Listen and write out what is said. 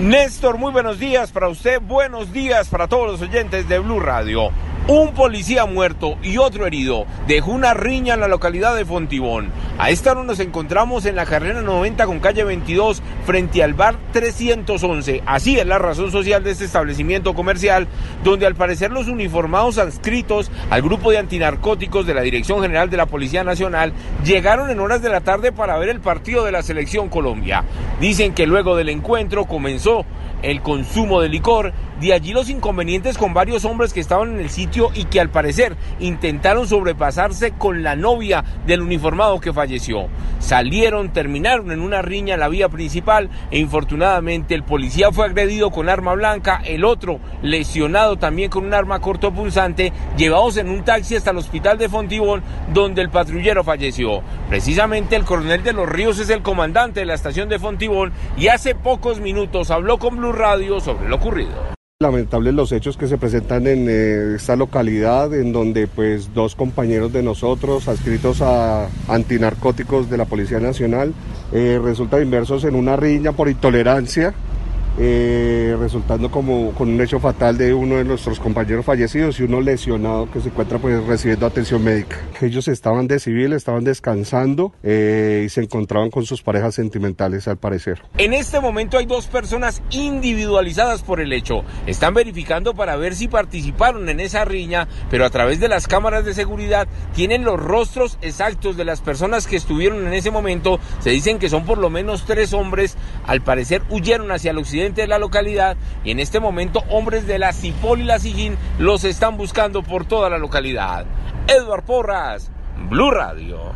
Néstor, muy buenos días para usted, buenos días para todos los oyentes de Blue Radio. Un policía muerto y otro herido dejó una riña en la localidad de Fontibón. A esta hora nos encontramos en la carrera 90 con calle 22 frente al bar 311. Así es la razón social de este establecimiento comercial, donde al parecer los uniformados adscritos al grupo de antinarcóticos de la Dirección General de la Policía Nacional llegaron en horas de la tarde para ver el partido de la Selección Colombia. Dicen que luego del encuentro comenzó el consumo de licor, de allí los inconvenientes con varios hombres que estaban en el sitio y que al parecer intentaron sobrepasarse con la novia del uniformado que falleció. Salieron, terminaron en una riña en la vía principal e infortunadamente el policía fue agredido con arma blanca, el otro lesionado también con un arma cortopulsante, llevados en un taxi hasta el hospital de Fontibón donde el patrullero falleció. Precisamente el coronel de los Ríos es el comandante de la estación de Fontibón y hace pocos minutos habló con Blue Radio sobre lo ocurrido. Lamentables los hechos que se presentan en eh, esta localidad, en donde pues dos compañeros de nosotros, adscritos a antinarcóticos de la Policía Nacional, eh, resultan inmersos en una riña por intolerancia eh, resultando como con un hecho fatal de uno de nuestros compañeros fallecidos y uno lesionado que se encuentra pues recibiendo atención médica. Ellos estaban de civil, estaban descansando eh, y se encontraban con sus parejas sentimentales al parecer. En este momento hay dos personas individualizadas por el hecho. Están verificando para ver si participaron en esa riña, pero a través de las cámaras de seguridad tienen los rostros exactos de las personas que estuvieron en ese momento. Se dicen que son por lo menos tres hombres. Al parecer huyeron hacia el occidente de la localidad y en este momento hombres de la Cipol y la Sijín los están buscando por toda la localidad. Edward Porras, Blue Radio.